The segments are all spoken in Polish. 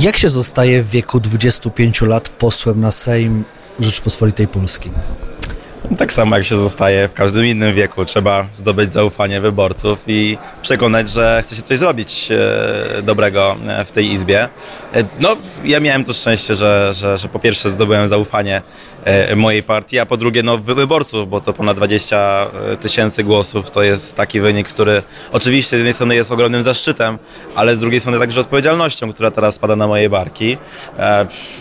Jak się zostaje w wieku 25 lat posłem na Sejm Rzeczpospolitej Polskiej? Tak samo jak się zostaje w każdym innym wieku, trzeba zdobyć zaufanie wyborców i przekonać, że chce się coś zrobić e, dobrego e, w tej izbie. E, no, ja miałem to szczęście, że, że, że po pierwsze zdobyłem zaufanie mojej partii, a po drugie no, wyborców, bo to ponad 20 tysięcy głosów to jest taki wynik, który oczywiście z jednej strony jest ogromnym zaszczytem, ale z drugiej strony także odpowiedzialnością, która teraz spada na moje barki.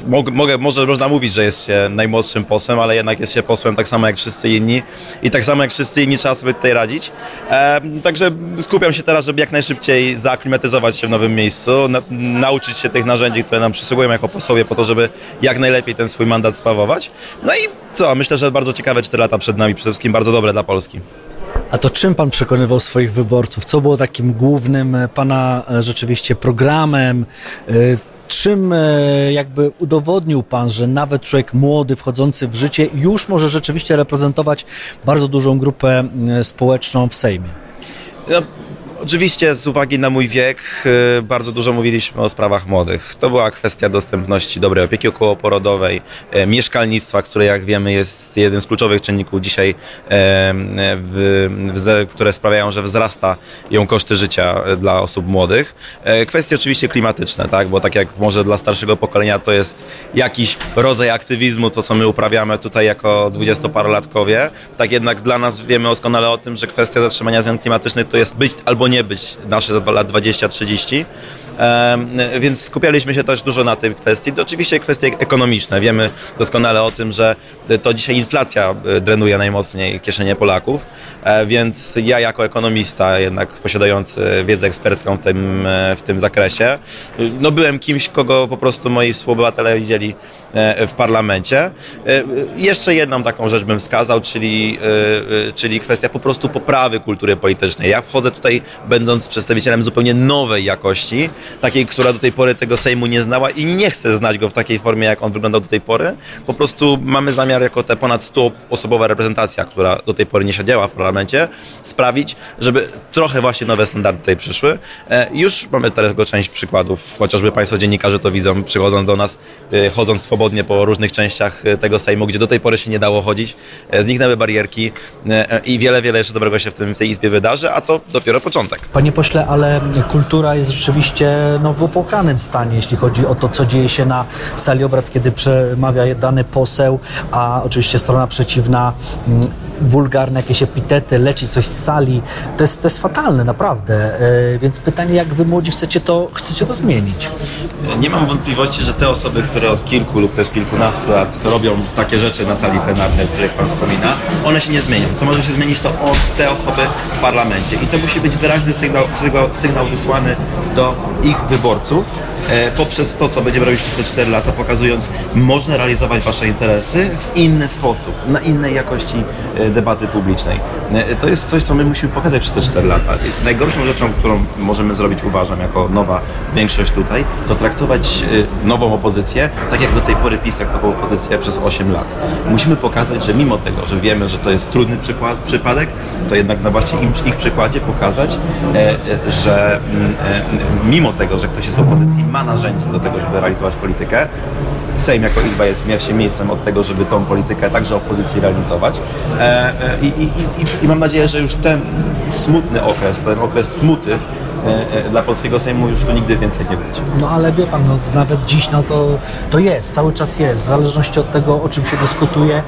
Mogę, może można mówić, że jest się najmłodszym posłem, ale jednak jest się posłem tak samo jak wszyscy inni i tak samo jak wszyscy inni trzeba sobie tutaj radzić. E, także skupiam się teraz, żeby jak najszybciej zaaklimatyzować się w nowym miejscu, na, nauczyć się tych narzędzi, które nam przysługują jako posłowie po to, żeby jak najlepiej ten swój mandat sprawować. No i co, myślę, że bardzo ciekawe 4 lata przed nami, przede wszystkim bardzo dobre dla Polski. A to czym pan przekonywał swoich wyborców? Co było takim głównym e, pana e, rzeczywiście programem? Czym e, jakby udowodnił Pan, że nawet człowiek młody, wchodzący w życie, już może rzeczywiście reprezentować bardzo dużą grupę e, społeczną w Sejmie? No Oczywiście z uwagi na mój wiek y, bardzo dużo mówiliśmy o sprawach młodych. To była kwestia dostępności dobrej opieki okołoporodowej, e, mieszkalnictwa, które jak wiemy jest jednym z kluczowych czynników dzisiaj, w, w, które sprawiają, że wzrasta ją koszty życia dla osób młodych. Kwestie oczywiście klimatyczne, tak? bo tak jak może dla starszego pokolenia to jest jakiś rodzaj aktywizmu, to co my uprawiamy tutaj jako dwudziestoparolatkowie, tak jednak dla nas wiemy doskonale o tym, że kwestia zatrzymania zmian klimatycznych to jest być albo nie być nasze za lat 20-30. Więc skupialiśmy się też dużo na tej kwestii. Oczywiście kwestie ekonomiczne. Wiemy doskonale o tym, że to dzisiaj inflacja e, drenuje najmocniej kieszenie Polaków, e, więc ja jako ekonomista, jednak posiadający wiedzę ekspercką w tym, e, w tym zakresie, no byłem kimś, kogo po prostu moi współobywatele widzieli w parlamencie. Jeszcze jedną taką rzecz bym wskazał, czyli, czyli kwestia po prostu poprawy kultury politycznej. Ja wchodzę tutaj będąc przedstawicielem zupełnie nowej jakości, takiej, która do tej pory tego Sejmu nie znała i nie chce znać go w takiej formie, jak on wyglądał do tej pory. Po prostu mamy zamiar, jako ta ponad 100-osobowa reprezentacja, która do tej pory nie siedziała w parlamencie, sprawić, żeby trochę właśnie nowe standardy tutaj przyszły. E, już mamy tego część przykładów, chociażby Państwo dziennikarze to widzą, przychodząc do nas, e, chodząc swobodnie po różnych częściach e, tego Sejmu, gdzie do tej pory się nie dało chodzić. Zniknęły barierki i wiele, wiele jeszcze dobrego się w, tym, w tej Izbie wydarzy, a to dopiero początek. Panie pośle, ale kultura jest rzeczywiście no, w opłakanym stanie, jeśli chodzi o to, co dzieje się na sali obrad, kiedy przemawia dany poseł, a oczywiście strona przeciwna mm, wulgarne jakieś epitety, leci coś z sali. To jest, to jest fatalne, naprawdę. E, więc pytanie, jak wy młodzi chcecie to, chcecie to zmienić? Nie mam wątpliwości, że te osoby, które od kilku lub też kilkunastu lat robią takie rzeczy na sali plenarnej, o których Pan wspomina, one się nie zmienią. Co może się zmienić, to o te osoby w parlamencie. I to musi być wyraźny sygnał, sygnał, sygnał wysłany do ich wyborców, poprzez to, co będziemy robić przez te 4 lata, pokazując, można realizować Wasze interesy w inny sposób, na innej jakości e, debaty publicznej. E, to jest coś, co my musimy pokazać przez te 4 lata. Najgorszą rzeczą, którą możemy zrobić, uważam, jako nowa większość tutaj, to traktować nową opozycję tak, jak do tej pory PiS traktował opozycję przez 8 lat. Musimy pokazać, że mimo tego, że wiemy, że to jest trudny przykład, przypadek, to jednak na właśnie ich przykładzie pokazać, że mm, mimo tego, że ktoś jest w opozycji, ma narzędzie do tego, żeby realizować politykę. Sejm jako Izba jest miejscem od tego, żeby tą politykę także opozycji realizować. E, e, I, i, i, I mam nadzieję, że już ten smutny okres, ten okres smuty dla polskiego Sejmu już tu nigdy więcej nie będzie. No ale wie pan, no, nawet dziś no, to, to jest, cały czas jest, w zależności od tego, o czym się dyskutuje,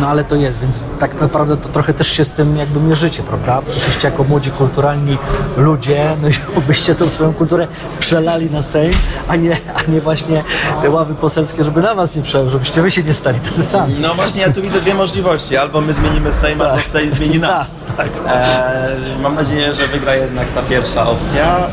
no ale to jest, więc tak naprawdę to trochę też się z tym jakby mierzycie, prawda? Przyszliście jako młodzi, kulturalni ludzie, no i byście tą swoją kulturę przelali na Sejm, a nie, a nie właśnie te ławy poselskie, żeby na was nie przejął, żebyście wy się nie stali tacy sami. No właśnie, ja tu widzę dwie możliwości, albo my zmienimy Sejm, tak. albo Sejm zmieni nas. Tak. E, mam nadzieję, że wygra jednak ta pierwsza opcja opcja.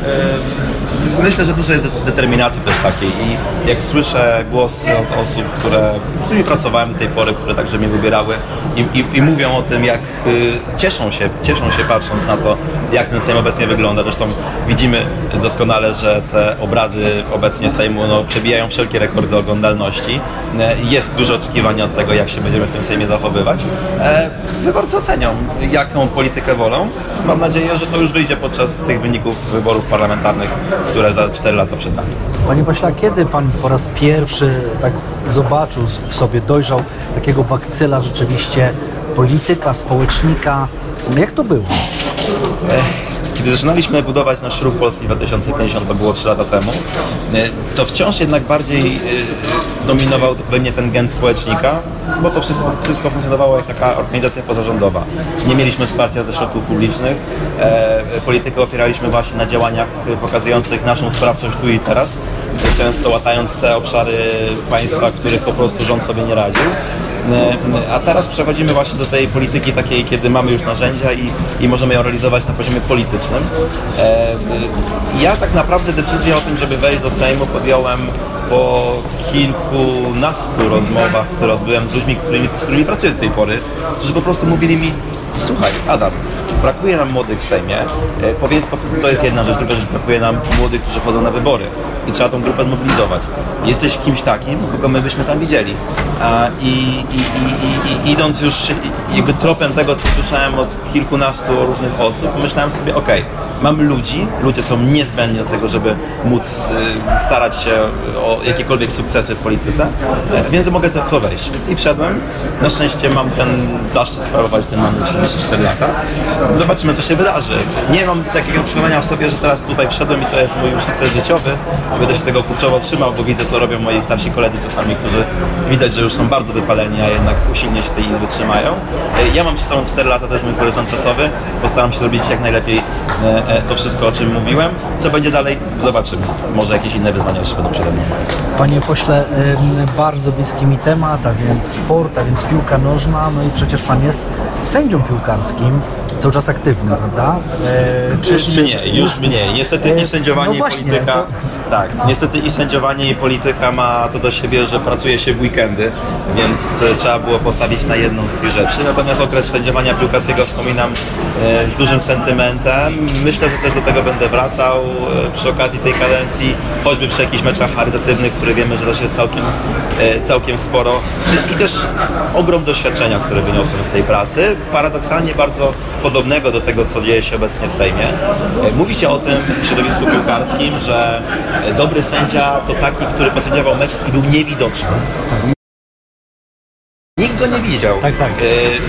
Myślę, że dużo jest determinacji też takiej i jak słyszę głosy od osób, które, z którymi pracowałem do tej pory, które także mnie wybierały i, i, i mówią o tym, jak y, cieszą się, cieszą się patrząc na to, jak ten Sejm obecnie wygląda. Zresztą widzimy doskonale, że te obrady obecnie Sejmu no, przebijają wszelkie rekordy oglądalności. E, jest dużo oczekiwania od tego, jak się będziemy w tym Sejmie zachowywać. E, wyborcy ocenią, jaką politykę wolą. Mam nadzieję, że to już wyjdzie podczas tych wyników wyborów parlamentarnych, które które za 4 lata przed nami. Panie pośle, a kiedy pan po raz pierwszy tak zobaczył w sobie, dojrzał takiego bakcyla rzeczywiście polityka, społecznika? Jak to było? Kiedy zaczynaliśmy budować nasz ruch Polski 2050, to było 3 lata temu, e, to wciąż jednak bardziej e, dominował we mnie ten gen społecznika, bo to wszystko, wszystko funkcjonowało jak taka organizacja pozarządowa. Nie mieliśmy wsparcia ze środków publicznych, e, politykę opieraliśmy właśnie na działaniach pokazujących naszą sprawczość tu i teraz, często łatając te obszary państwa, których po prostu rząd sobie nie radził. A teraz przechodzimy właśnie do tej polityki takiej, kiedy mamy już narzędzia i, i możemy ją realizować na poziomie politycznym. E, Ja tak naprawdę decyzję o tym, żeby wejść do Sejmu podjąłem po kilkunastu rozmowach, które odbyłem z ludźmi, którymi, z którymi pracuję do tej pory, którzy po prostu mówili mi, słuchaj Adam, brakuje nam młodych w Sejmie, E, to jest jedna rzecz, druga rzecz, brakuje nam młodych, którzy chodzą na wybory i trzeba tą grupę zmobilizować. Jesteś kimś takim, kogo my byśmy tam widzieli. I, i, i, i, idąc już jakby tropem tego, co słyszałem od kilkunastu różnych osób, pomyślałem sobie, okej, mamy ludzi, ludzie są niezbędni do tego, żeby móc y, starać się o jakiekolwiek sukcesy w polityce, e, więc mogę w to wejść. I wszedłem. Na szczęście mam ten zaszczyt sprawować ten mandat 44 lata. Zobaczymy, co się wydarzy. Nie mam takiego przekonania w sobie, że teraz tutaj wszedłem i to jest mój już sukces życiowy. Będę się tego kurczowo trzymał, bo widzę, co robią moi starsi koledzy czasami, którzy widać, że już są bardzo wypaleni, a jednak usilnie się tej izby trzymają. E, Ja mam przy sobą 4 lata, to jest mój horyzont czasowy. Postaram się zrobić jak najlepiej e, e, to wszystko, o czym mówiłem. Co będzie dalej, zobaczymy. Może jakieś inne wyzwania jeszcze będą przede mną. Panie pośle, bardzo bliski mi temat, a więc sport, a więc piłka nożna, no i przecież pan jest sędzią piłkarskim, cały czas aktywny, prawda? E, Już czy nie? Już mniej. Niestety E, i sędziowanie no właśnie, polityka. to- Tak, niestety i sędziowanie i polityka ma to do siebie, że pracuje się w weekendy, więc e, trzeba było postawić na jedną z tych rzeczy. Natomiast okres sędziowania piłkarskiego wspominam e, z dużym sentymentem. Myślę, że też do tego będę wracał e, przy okazji tej kadencji, choćby przy jakichś meczach charytatywnych, które wiemy, że też jest całkiem, całkiem sporo. I też ogrom doświadczenia, które wyniosłem z tej pracy. Paradoksalnie bardzo podobnego do tego, co dzieje się obecnie w Sejmie. Mówi się o tym w środowisku piłkarskim, że dobry sędzia to taki, który posędziował mecz i był niewidoczny. Nikt go nie widział. Tak, tak.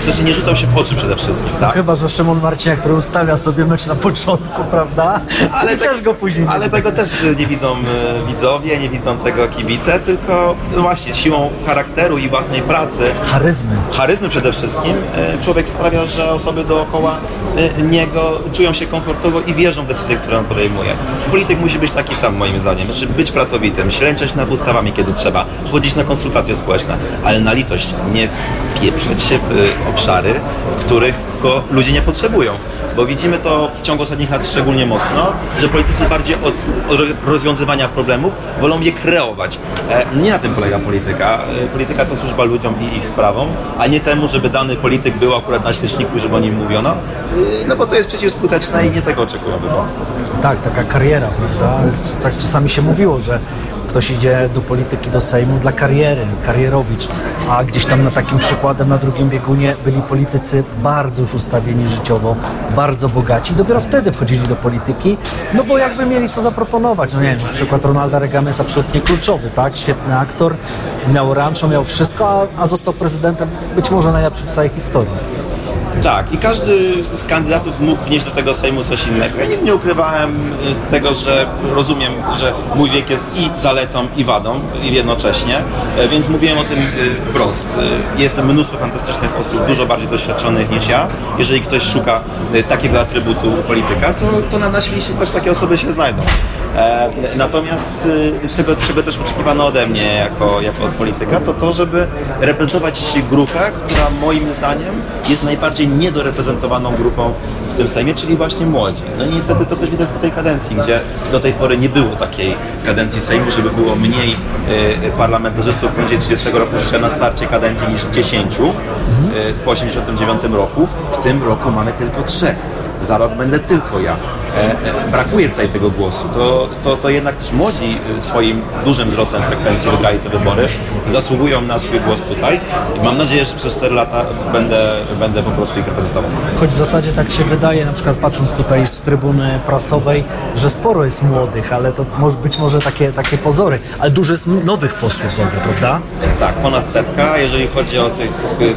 E, Znaczy nie rzucał się w oczy przede wszystkim, tak? Chyba, że Szymon Marciniak, który ustawia sobie mecz na początku, prawda? Ale, tak- też go później nie ale tego też nie widzą e, widzowie, nie widzą tego kibice, tylko no właśnie siłą charakteru i własnej pracy Charyzmy. charyzmy przede wszystkim, e, człowiek sprawia, że osoby dookoła e, niego czują się komfortowo i wierzą w decyzje, które on podejmuje. Polityk musi być taki sam moim zdaniem, znaczy być pracowitym, ślęczeć nad ustawami, kiedy trzeba, chodzić na konsultacje społeczne, ale na litość nie pieprzeć się w e, obszary, w których go ludzie nie potrzebują. Bo widzimy to w ciągu ostatnich lat szczególnie mocno, że politycy bardziej od, od rozwiązywania problemów wolą je kreować. E, nie na tym polega polityka. E, polityka to służba ludziom i ich sprawom, a nie temu, żeby dany polityk był akurat na świeczniku żeby o nim mówiono. E, no bo to jest przeciwskuteczne i nie tego oczekują wyborcy. Tak, taka kariera, prawda? Tak czasami się mówiło, że ktoś idzie do polityki, do Sejmu dla kariery, karierowicz, a gdzieś tam na takim przykładem na drugim biegunie byli politycy bardzo już ustawieni życiowo, bardzo bogaci. Dopiero wtedy wchodzili do polityki, no bo jakby mieli co zaproponować. No nie wiem, przykład Ronalda Reagana jest absolutnie kluczowy, tak? Świetny aktor, miał rancho, miał wszystko, a, a został prezydentem być może najlepszym w całej historii. Tak, i każdy z kandydatów mógł wnieść do tego Sejmu coś innego. Ja nigdy nie ukrywałem y, tego, że rozumiem, że mój wiek jest i zaletą, i wadą i jednocześnie, e, więc mówiłem o tym y, wprost. Y, Jest mnóstwo fantastycznych osób, dużo bardziej doświadczonych niż ja. Jeżeli ktoś szuka takiego atrybutu polityka, to, to na naszej liście też takie osoby się znajdą. E, Natomiast tego, czego też oczekiwano ode mnie jako, jako od polityka, to to, żeby reprezentować grupę, która moim zdaniem jest najbardziej niedoreprezentowaną grupą w tym Sejmie, czyli właśnie młodzi. No i niestety to też widać po tej kadencji, gdzie do tej pory nie było takiej kadencji Sejmu, żeby było mniej y, parlamentarzystów poniżej 30 roku życia na starcie kadencji niż 10 y, po 89 roku. W tym roku mamy tylko trzech. Za rok będę tylko ja. E, e, brakuje tutaj tego głosu. To, to, to jednak też młodzi e, swoim dużym wzrostem frekwencji wygrali te wybory, zasługują na swój głos tutaj i mam nadzieję, że przez 4 lata będę, będę po prostu ich reprezentował. Choć w zasadzie tak się wydaje, na przykład patrząc tutaj z trybuny prasowej, że sporo jest młodych, ale to może być może takie, takie pozory, ale dużo jest nowych posłów w ogóle, prawda? Tak, ponad setka. Jeżeli chodzi o tych,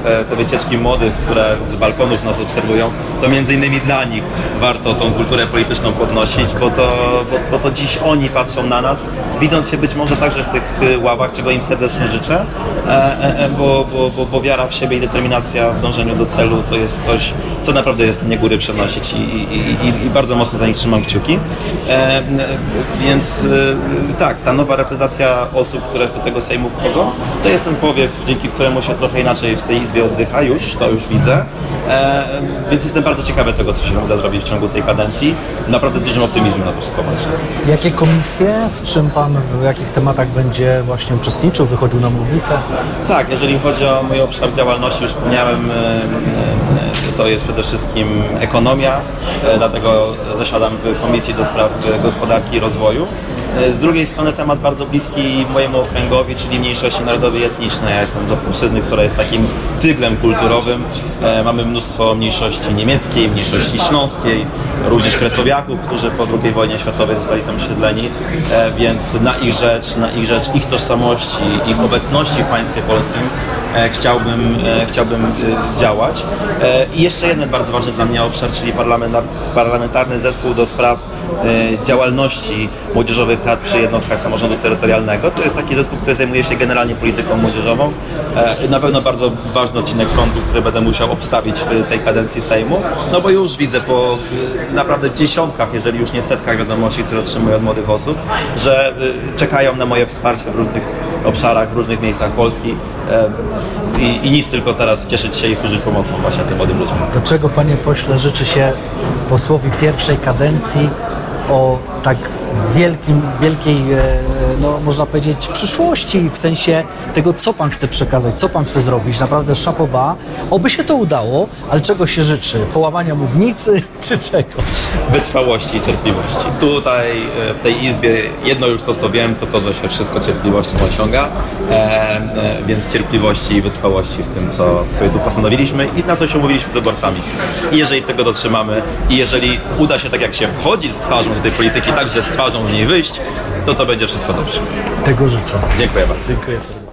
te, te wycieczki młodych, które z balkonów nas obserwują, to między innymi dla nich warto tą kulturę polityczną podnosić, bo to, bo, bo to dziś oni patrzą na nas, widząc się być może także w tych ławach, czego im serdecznie życzę, e, e, e, bo, bo, bo, bo wiara w siebie i determinacja w dążeniu do celu to jest coś, co naprawdę jest nie góry przenosić i, i, i, i bardzo mocno za nich trzymam kciuki. Więc e, tak, ta nowa reprezentacja osób, które do tego Sejmu wchodzą, to jest ten powiew, dzięki któremu się trochę inaczej w tej Izbie oddycha już, to już widzę. Więc jestem bardzo ciekawy tego, co się uda zrobić w ciągu tej kadencji. Naprawdę z dużym optymizmem na to wszystko patrzę. Jakie komisje, w czym Pan, w jakich tematach będzie właśnie uczestniczył, wychodził na mównicę? Tak, jeżeli chodzi o mój obszar działalności, już wspomniałem, e, e, to jest przede wszystkim ekonomia, e, dlatego zasiadam w Komisji do Spraw Gospodarki i Rozwoju. E, Z drugiej strony temat bardzo bliski mojemu okręgowi, czyli mniejszości narodowej i etnicznej. Ja jestem z Opolszczyzny, która jest takim tyglem kulturowym. E, Mamy mnóstwo mniejszości niemieckiej, mniejszości śląskiej, również kresowiaków, którzy po II wojnie światowej zostali tam siedleni, e, więc na ich rzecz, na ich rzecz, ich tożsamości, ich obecności w państwie polskim chciałbym, chciałbym działać. I jeszcze jeden bardzo ważny dla mnie obszar, czyli parlamentar, parlamentarny zespół do spraw działalności młodzieżowych rad przy jednostkach samorządu terytorialnego. To jest taki zespół, który zajmuje się generalnie polityką młodzieżową. E, Na pewno bardzo ważny odcinek frontu, który będę musiał obstawić w tej kadencji Sejmu, no bo już widzę po e, naprawdę dziesiątkach, jeżeli już nie setkach wiadomości, które otrzymuję od młodych osób, że e, czekają na moje wsparcie w różnych obszarach, w różnych miejscach Polski i, i nic tylko teraz cieszyć się i służyć pomocą właśnie tym młodym ludziom. Do czego, panie pośle, życzy się posłowi pierwszej kadencji o tak wielkim, wielkiej, e, no można powiedzieć, przyszłości, w sensie tego, co pan chce przekazać, co pan chce zrobić. Naprawdę szapoba. Oby się to udało, ale czego się życzy? Połamania mównicy czy czego? wytrwałości i cierpliwości. Tutaj e, w tej izbie jedno już to co wiem, to to, że się wszystko cierpliwością osiąga, e, e, więc cierpliwości i wytrwałości w tym, co sobie tu postanowiliśmy i na co się umówiliśmy z wyborcami. I jeżeli tego dotrzymamy i jeżeli uda się tak jak się wchodzi z twarzą do tej polityki, także z twarzą z niej wyjść, to to będzie wszystko dobrze. Tego życzę. Dziękuję bardzo. Dziękuję serdecznie.